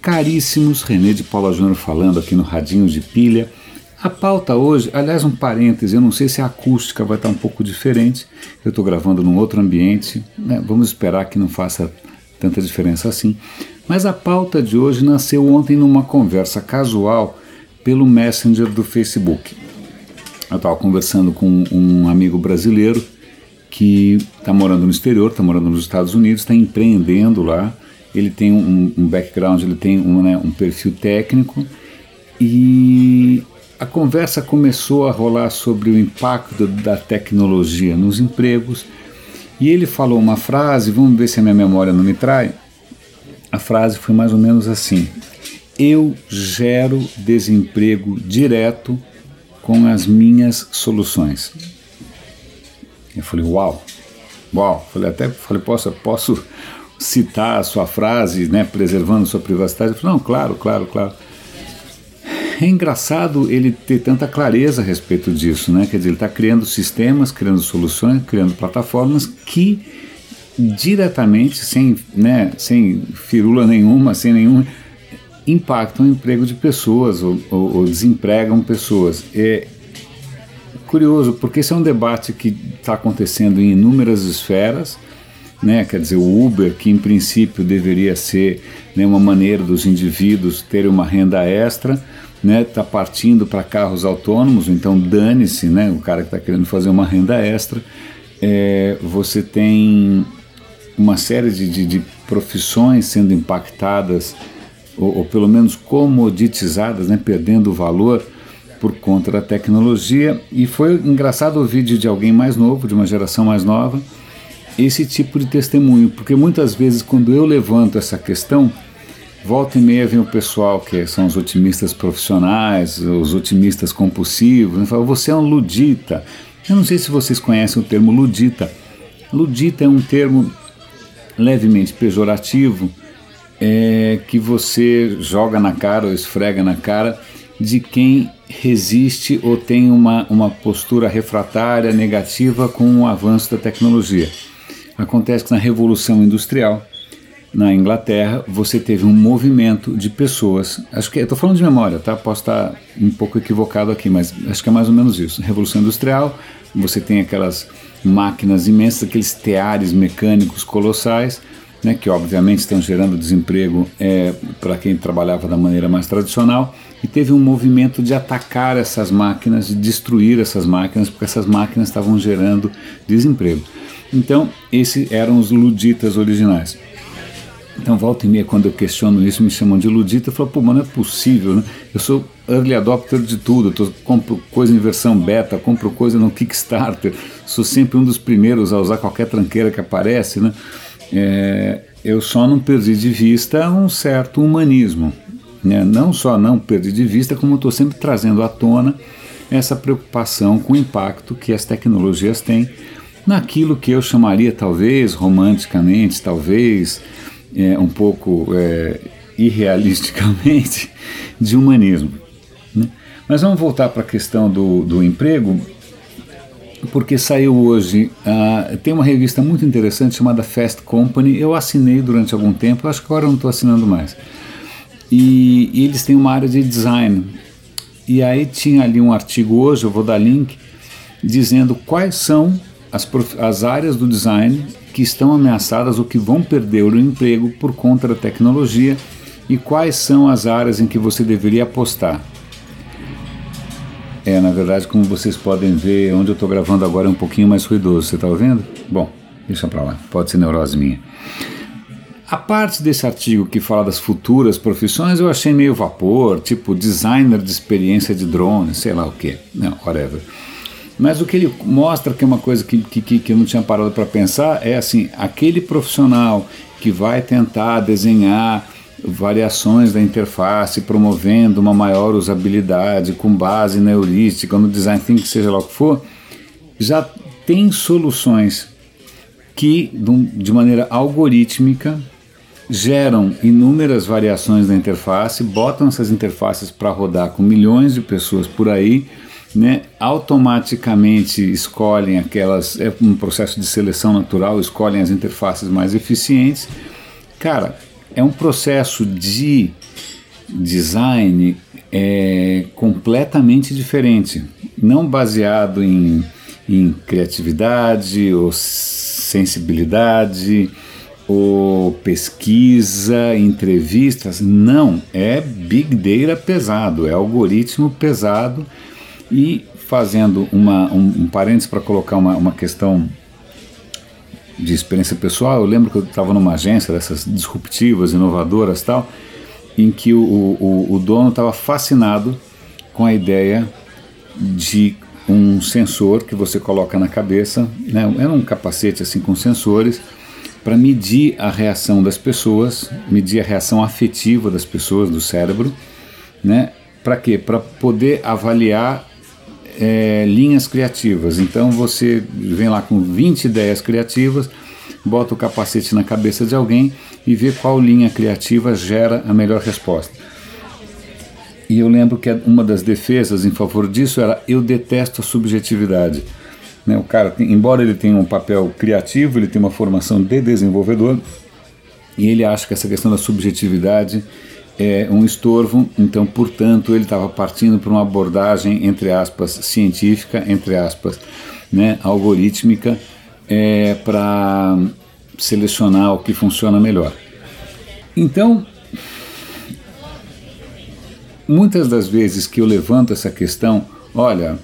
Caríssimos, René de Paula Júnior falando aqui no Radinho de Pilha. A pauta hoje, aliás, um parêntese, eu não sei se a acústica vai estar um pouco diferente, eu estou gravando num outro ambiente, né? vamos esperar que não faça tanta diferença assim. Mas a pauta de hoje nasceu ontem numa conversa casual pelo Messenger do Facebook. Eu estava conversando com um amigo brasileiro que está morando no exterior, está morando nos Estados Unidos, está empreendendo lá. Ele tem um, um background, ele tem um, né, um perfil técnico e a conversa começou a rolar sobre o impacto da tecnologia nos empregos. E ele falou uma frase, vamos ver se a minha memória não me trai. A frase foi mais ou menos assim: Eu gero desemprego direto com as minhas soluções. Eu falei, uau, uau. Falei, até falei, posso, posso citar a sua frase, né, preservando sua privacidade? Eu falei, não, claro, claro, claro. É engraçado ele ter tanta clareza a respeito disso, né? Quer dizer, ele está criando sistemas, criando soluções, criando plataformas que diretamente, sem, né, sem firula nenhuma, sem nenhum, impactam o emprego de pessoas ou, ou, ou desempregam pessoas. É, curioso, porque esse é um debate que está acontecendo em inúmeras esferas, né? quer dizer, o Uber, que em princípio deveria ser né, uma maneira dos indivíduos terem uma renda extra, né, tá partindo para carros autônomos, então dane-se né, o cara que está querendo fazer uma renda extra. É, você tem uma série de, de, de profissões sendo impactadas, ou, ou, pelo menos comoditizadas, né, perdendo valor por conta da tecnologia. E foi engraçado o vídeo de alguém mais novo, de uma geração mais nova, esse tipo de testemunho, porque muitas vezes quando eu levanto essa questão, volta e meia vem o pessoal que são os otimistas profissionais, os otimistas compulsivos, e né, fala, você é um ludita. Eu não sei se vocês conhecem o termo ludita. Ludita é um termo levemente pejorativo é, que você joga na cara ou esfrega na cara de quem resiste ou tem uma, uma postura refratária, negativa com o avanço da tecnologia. Acontece que na Revolução Industrial, na Inglaterra, você teve um movimento de pessoas. Acho que estou falando de memória, tá? Posso estar um pouco equivocado aqui, mas acho que é mais ou menos isso. Revolução Industrial, você tem aquelas máquinas imensas, aqueles teares mecânicos colossais né, que obviamente estão gerando desemprego é, para quem trabalhava da maneira mais tradicional, e teve um movimento de atacar essas máquinas, de destruir essas máquinas, porque essas máquinas estavam gerando desemprego. Então, esses eram os luditas originais. Então, volta e meia, quando eu questiono isso, me chamam de ludita. Eu falo, pô, mas não é possível, né? Eu sou early adopter de tudo. Eu compro coisa em versão beta, compro coisa no Kickstarter. Sou sempre um dos primeiros a usar qualquer tranqueira que aparece, né? É, eu só não perdi de vista um certo humanismo. Né? Não só não perdi de vista, como estou sempre trazendo à tona essa preocupação com o impacto que as tecnologias têm naquilo que eu chamaria, talvez, romanticamente, talvez é, um pouco é, irrealisticamente, de humanismo. Né? Mas vamos voltar para a questão do, do emprego porque saiu hoje, uh, tem uma revista muito interessante chamada Fast Company, eu assinei durante algum tempo, acho que agora eu não estou assinando mais. E, e, eles têm uma área de design. E aí tinha ali um artigo hoje, eu vou dar link, dizendo quais são as, as áreas do design que estão ameaçadas ou que vão perder o emprego por conta da tecnologia e quais são as áreas em que você deveria apostar. É, na verdade, como vocês podem ver, onde eu estou gravando agora é um pouquinho mais ruidoso. Você está ouvindo? Bom, deixa para lá. Pode ser neurose minha. A parte desse artigo que fala das futuras profissões eu achei meio vapor, tipo designer de experiência de drone, sei lá o que, não, whatever. Mas o que ele mostra que é uma coisa que, que, que eu não tinha parado para pensar é assim: aquele profissional que vai tentar desenhar variações da interface, promovendo uma maior usabilidade com base na heurística, no design thinking, seja lá o que for, já tem soluções que, de maneira algorítmica, geram inúmeras variações da interface, botam essas interfaces para rodar com milhões de pessoas por aí, né, automaticamente escolhem aquelas, é um processo de seleção natural, escolhem as interfaces mais eficientes. Cara, é um processo de design é, completamente diferente, não baseado em, em criatividade ou sensibilidade ou pesquisa, entrevistas, não, é big data pesado, é algoritmo pesado e fazendo uma, um, um parênteses para colocar uma, uma questão de experiência pessoal, eu lembro que eu estava numa agência dessas disruptivas, inovadoras tal, em que o, o, o dono estava fascinado com a ideia de um sensor que você coloca na cabeça, né? era um capacete assim com sensores, para medir a reação das pessoas, medir a reação afetiva das pessoas, do cérebro, né? Para quê? Para poder avaliar é, linhas criativas. Então você vem lá com 20 ideias criativas, bota o capacete na cabeça de alguém e vê qual linha criativa gera a melhor resposta. E eu lembro que uma das defesas em favor disso era eu detesto a subjetividade. Né, o cara, embora ele tenha um papel criativo, ele tem uma formação de desenvolvedor e ele acha que essa questão da subjetividade é um estorvo, então, portanto, ele estava partindo para uma abordagem, entre aspas, científica, entre aspas, né, algorítmica, é, para selecionar o que funciona melhor. Então, muitas das vezes que eu levanto essa questão, olha,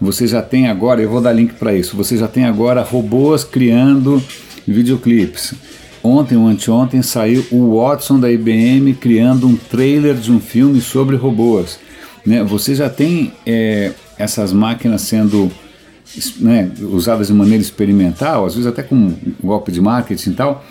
você já tem agora, eu vou dar link para isso, você já tem agora robôs criando videoclipes Ontem ou anteontem saiu o Watson da IBM criando um trailer de um filme sobre robôs. Né? Você já tem é, essas máquinas sendo né, usadas de maneira experimental, às vezes até com um golpe de marketing e tal.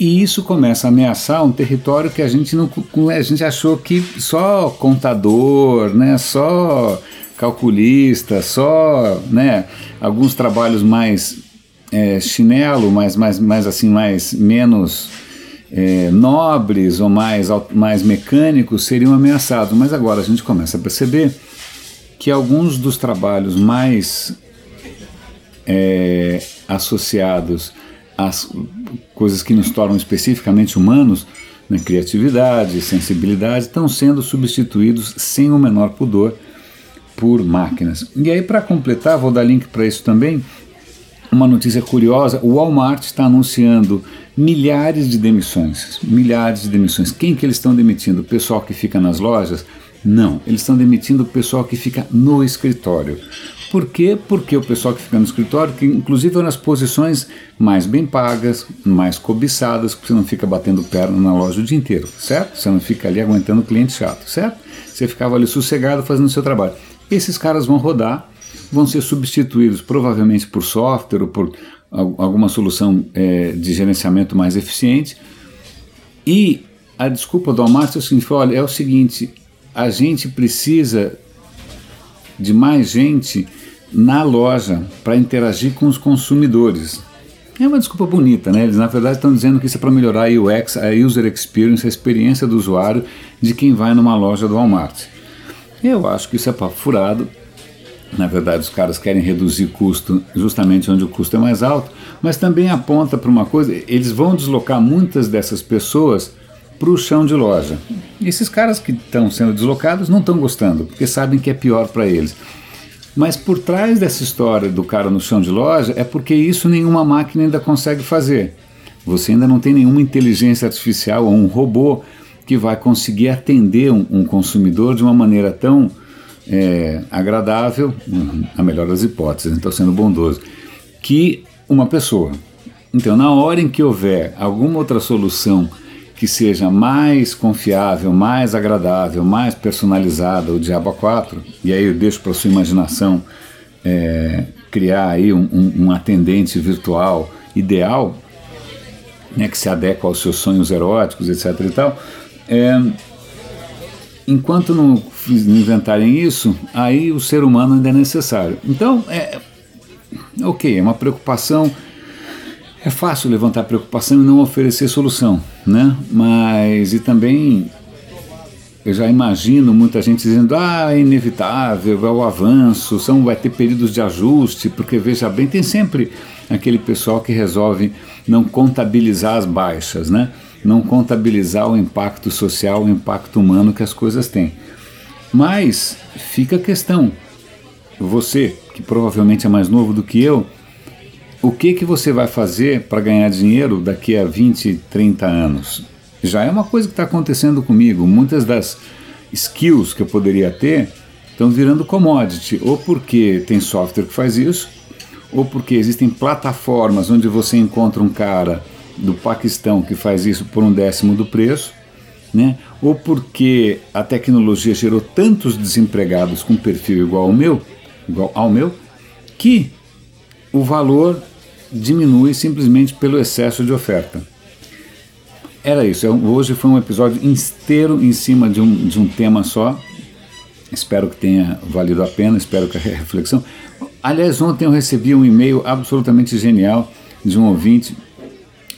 E isso começa a ameaçar um território que a gente não a gente achou que só contador, né, só calculista, só, né, alguns trabalhos mais é, chinelo, mas mais, mais assim, mais menos é, nobres ou mais, mais mecânicos seriam ameaçados. Mas agora a gente começa a perceber que alguns dos trabalhos mais é, associados às coisas que nos tornam especificamente humanos, né, criatividade, sensibilidade, estão sendo substituídos sem o menor pudor por máquinas. E aí, para completar, vou dar link para isso também uma notícia curiosa: o Walmart está anunciando milhares de demissões. Milhares de demissões. Quem que eles estão demitindo? O pessoal que fica nas lojas? Não, eles estão demitindo o pessoal que fica no escritório. Por quê? Porque o pessoal que fica no escritório, que inclusive é nas posições mais bem pagas, mais cobiçadas, porque você não fica batendo perna na loja o dia inteiro, certo? Você não fica ali aguentando cliente chato, certo? Você ficava ali sossegado fazendo o seu trabalho. Esses caras vão rodar vão ser substituídos provavelmente por software ou por alguma solução é, de gerenciamento mais eficiente. E a desculpa do Walmart é o seguinte: olha, é o seguinte, a gente precisa de mais gente na loja para interagir com os consumidores. É uma desculpa bonita, né? Eles na verdade estão dizendo que isso é para melhorar a UX, a user experience, a experiência do usuário de quem vai numa loja do Walmart. Eu acho que isso é papo furado na verdade, os caras querem reduzir custo justamente onde o custo é mais alto, mas também aponta para uma coisa: eles vão deslocar muitas dessas pessoas para o chão de loja. Esses caras que estão sendo deslocados não estão gostando, porque sabem que é pior para eles. Mas por trás dessa história do cara no chão de loja é porque isso nenhuma máquina ainda consegue fazer. Você ainda não tem nenhuma inteligência artificial ou um robô que vai conseguir atender um, um consumidor de uma maneira tão é, agradável, a melhor das hipóteses, estou sendo bondoso, que uma pessoa. Então, na hora em que houver alguma outra solução que seja mais confiável, mais agradável, mais personalizada, o Diabo 4, e aí eu deixo para sua imaginação é, criar aí um, um, um, atendente virtual ideal, né, que se adequa aos seus sonhos eróticos, etc. e tal. É, enquanto não inventarem isso, aí o ser humano ainda é necessário. Então, é ok, é uma preocupação. É fácil levantar preocupação e não oferecer solução, né? Mas e também eu já imagino muita gente dizendo: ah, é inevitável, é o avanço, são, vai ter períodos de ajuste, porque veja bem, tem sempre aquele pessoal que resolve não contabilizar as baixas, né? Não contabilizar o impacto social, o impacto humano que as coisas têm. Mas fica a questão: você, que provavelmente é mais novo do que eu, o que, que você vai fazer para ganhar dinheiro daqui a 20, 30 anos? Já é uma coisa que está acontecendo comigo. Muitas das skills que eu poderia ter estão virando commodity, ou porque tem software que faz isso, ou porque existem plataformas onde você encontra um cara do Paquistão que faz isso por um décimo do preço, né? ou porque a tecnologia gerou tantos desempregados com perfil igual ao meu, igual ao meu, que o valor diminui simplesmente pelo excesso de oferta. Era isso. Hoje foi um episódio inteiro em cima de um, de um tema só. Espero que tenha valido a pena, espero que a reflexão. Aliás, ontem eu recebi um e-mail absolutamente genial de um ouvinte.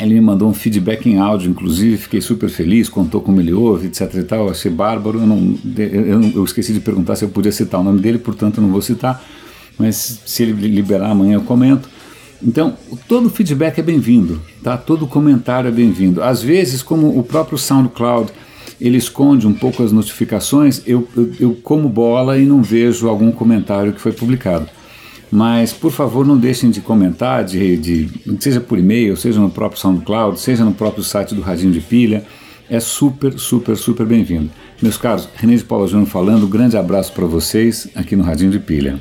Ele me mandou um feedback em áudio, inclusive, fiquei super feliz, contou como ele ouve, etc e tal. Achei bárbaro. Eu, não, eu, eu esqueci de perguntar se eu podia citar o nome dele, portanto não vou citar. Mas se ele liberar amanhã eu comento. Então, todo feedback é bem-vindo, tá? Todo comentário é bem-vindo. Às vezes, como o próprio SoundCloud ele esconde um pouco as notificações, eu, eu, eu como bola e não vejo algum comentário que foi publicado. Mas, por favor, não deixem de comentar, de, de, seja por e-mail, seja no próprio SoundCloud, seja no próprio site do Radinho de Pilha. É super, super, super bem-vindo. Meus caros, René de Paula Júnior falando, um grande abraço para vocês aqui no Radinho de Pilha.